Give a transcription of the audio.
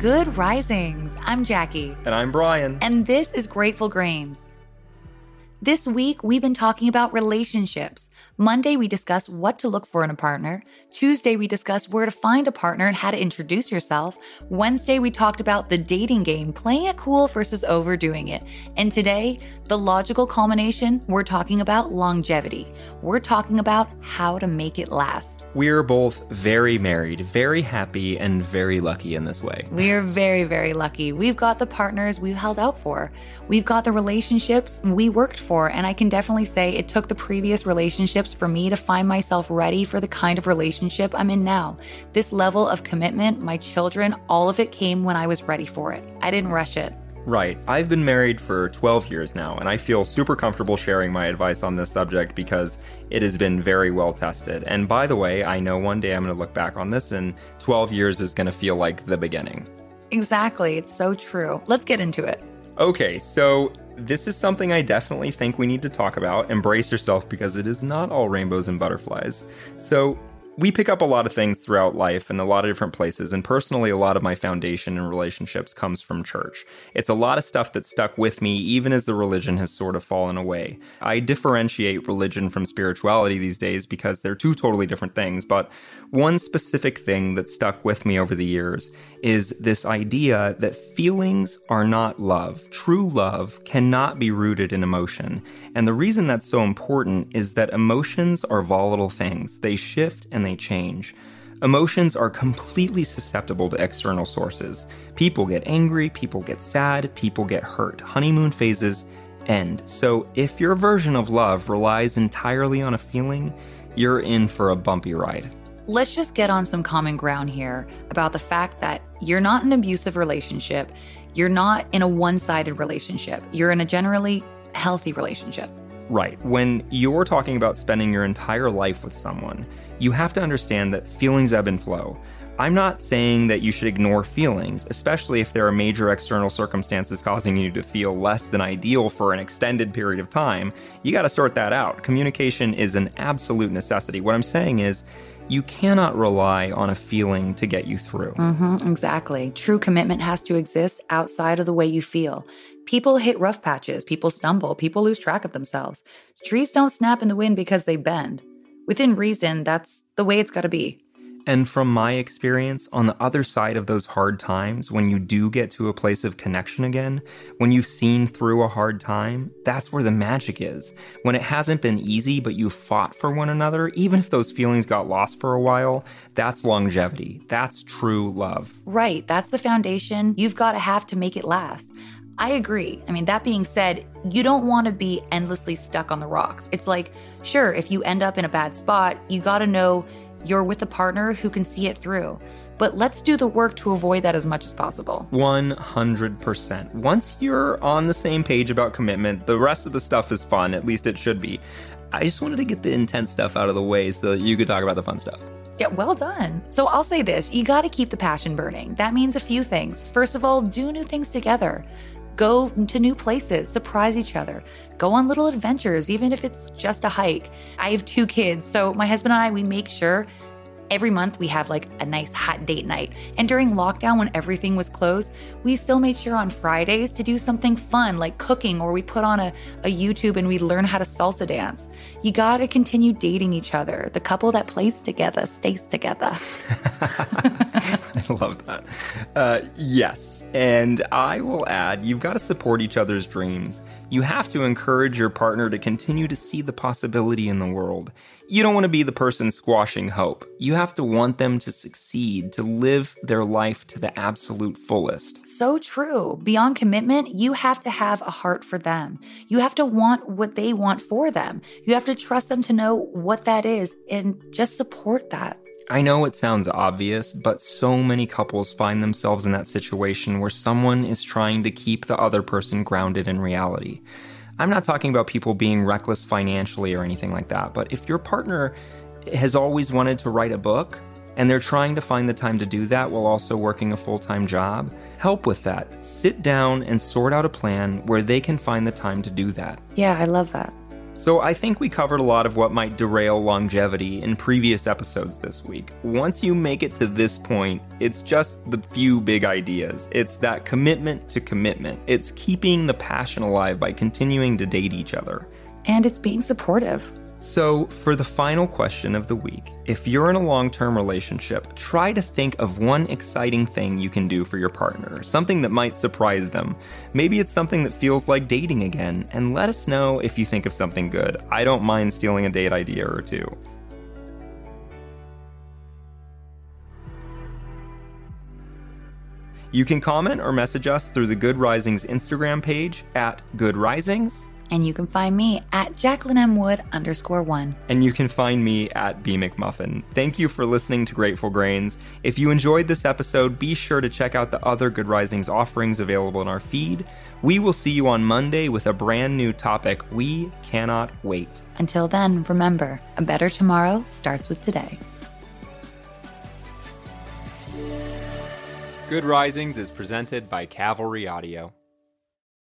Good risings. I'm Jackie. And I'm Brian. And this is Grateful Grains. This week, we've been talking about relationships. Monday, we discussed what to look for in a partner. Tuesday, we discussed where to find a partner and how to introduce yourself. Wednesday, we talked about the dating game, playing it cool versus overdoing it. And today, the logical culmination, we're talking about longevity. We're talking about how to make it last. We're both very married, very happy, and very lucky in this way. We're very, very lucky. We've got the partners we've held out for. We've got the relationships we worked for. And I can definitely say it took the previous relationships for me to find myself ready for the kind of relationship I'm in now. This level of commitment, my children, all of it came when I was ready for it. I didn't rush it. Right. I've been married for 12 years now, and I feel super comfortable sharing my advice on this subject because it has been very well tested. And by the way, I know one day I'm going to look back on this and 12 years is going to feel like the beginning. Exactly. It's so true. Let's get into it. Okay, so this is something I definitely think we need to talk about. Embrace yourself because it is not all rainbows and butterflies. So, we pick up a lot of things throughout life in a lot of different places. And personally, a lot of my foundation in relationships comes from church. It's a lot of stuff that stuck with me, even as the religion has sort of fallen away. I differentiate religion from spirituality these days because they're two totally different things. But one specific thing that stuck with me over the years is this idea that feelings are not love. True love cannot be rooted in emotion. And the reason that's so important is that emotions are volatile things, they shift and they they change. Emotions are completely susceptible to external sources. People get angry, people get sad, people get hurt. Honeymoon phases end. So if your version of love relies entirely on a feeling, you're in for a bumpy ride. Let's just get on some common ground here about the fact that you're not in an abusive relationship. You're not in a one sided relationship. You're in a generally healthy relationship. Right. When you're talking about spending your entire life with someone, you have to understand that feelings ebb and flow. I'm not saying that you should ignore feelings, especially if there are major external circumstances causing you to feel less than ideal for an extended period of time. You got to sort that out. Communication is an absolute necessity. What I'm saying is, you cannot rely on a feeling to get you through. Mm-hmm, exactly. True commitment has to exist outside of the way you feel. People hit rough patches, people stumble, people lose track of themselves. Trees don't snap in the wind because they bend. Within reason, that's the way it's got to be. And from my experience, on the other side of those hard times, when you do get to a place of connection again, when you've seen through a hard time, that's where the magic is. When it hasn't been easy, but you fought for one another, even if those feelings got lost for a while, that's longevity. That's true love. Right. That's the foundation you've got to have to make it last. I agree. I mean, that being said, you don't want to be endlessly stuck on the rocks. It's like, sure, if you end up in a bad spot, you got to know you're with a partner who can see it through. But let's do the work to avoid that as much as possible. 100%. Once you're on the same page about commitment, the rest of the stuff is fun, at least it should be. I just wanted to get the intense stuff out of the way so that you could talk about the fun stuff. Yeah, well done. So I'll say this you got to keep the passion burning. That means a few things. First of all, do new things together. Go to new places, surprise each other, go on little adventures, even if it's just a hike. I have two kids, so my husband and I, we make sure every month we have like a nice hot date night. And during lockdown, when everything was closed, we still made sure on Fridays to do something fun like cooking, or we put on a, a YouTube and we learn how to salsa dance. You gotta continue dating each other. The couple that plays together stays together. I love that. Uh, yes. And I will add, you've got to support each other's dreams. You have to encourage your partner to continue to see the possibility in the world. You don't want to be the person squashing hope. You have to want them to succeed, to live their life to the absolute fullest. So true. Beyond commitment, you have to have a heart for them. You have to want what they want for them. You have to trust them to know what that is and just support that. I know it sounds obvious, but so many couples find themselves in that situation where someone is trying to keep the other person grounded in reality. I'm not talking about people being reckless financially or anything like that, but if your partner has always wanted to write a book and they're trying to find the time to do that while also working a full time job, help with that. Sit down and sort out a plan where they can find the time to do that. Yeah, I love that. So, I think we covered a lot of what might derail longevity in previous episodes this week. Once you make it to this point, it's just the few big ideas. It's that commitment to commitment, it's keeping the passion alive by continuing to date each other. And it's being supportive. So, for the final question of the week, if you're in a long term relationship, try to think of one exciting thing you can do for your partner, something that might surprise them. Maybe it's something that feels like dating again, and let us know if you think of something good. I don't mind stealing a date idea or two. You can comment or message us through the Good Risings Instagram page at Good Risings and you can find me at Jacqueline M. Wood underscore one. And you can find me at B McMuffin. Thank you for listening to Grateful Grains. If you enjoyed this episode, be sure to check out the other Good Risings offerings available in our feed. We will see you on Monday with a brand new topic. We cannot wait. Until then, remember, a better tomorrow starts with today. Good Risings is presented by Cavalry Audio.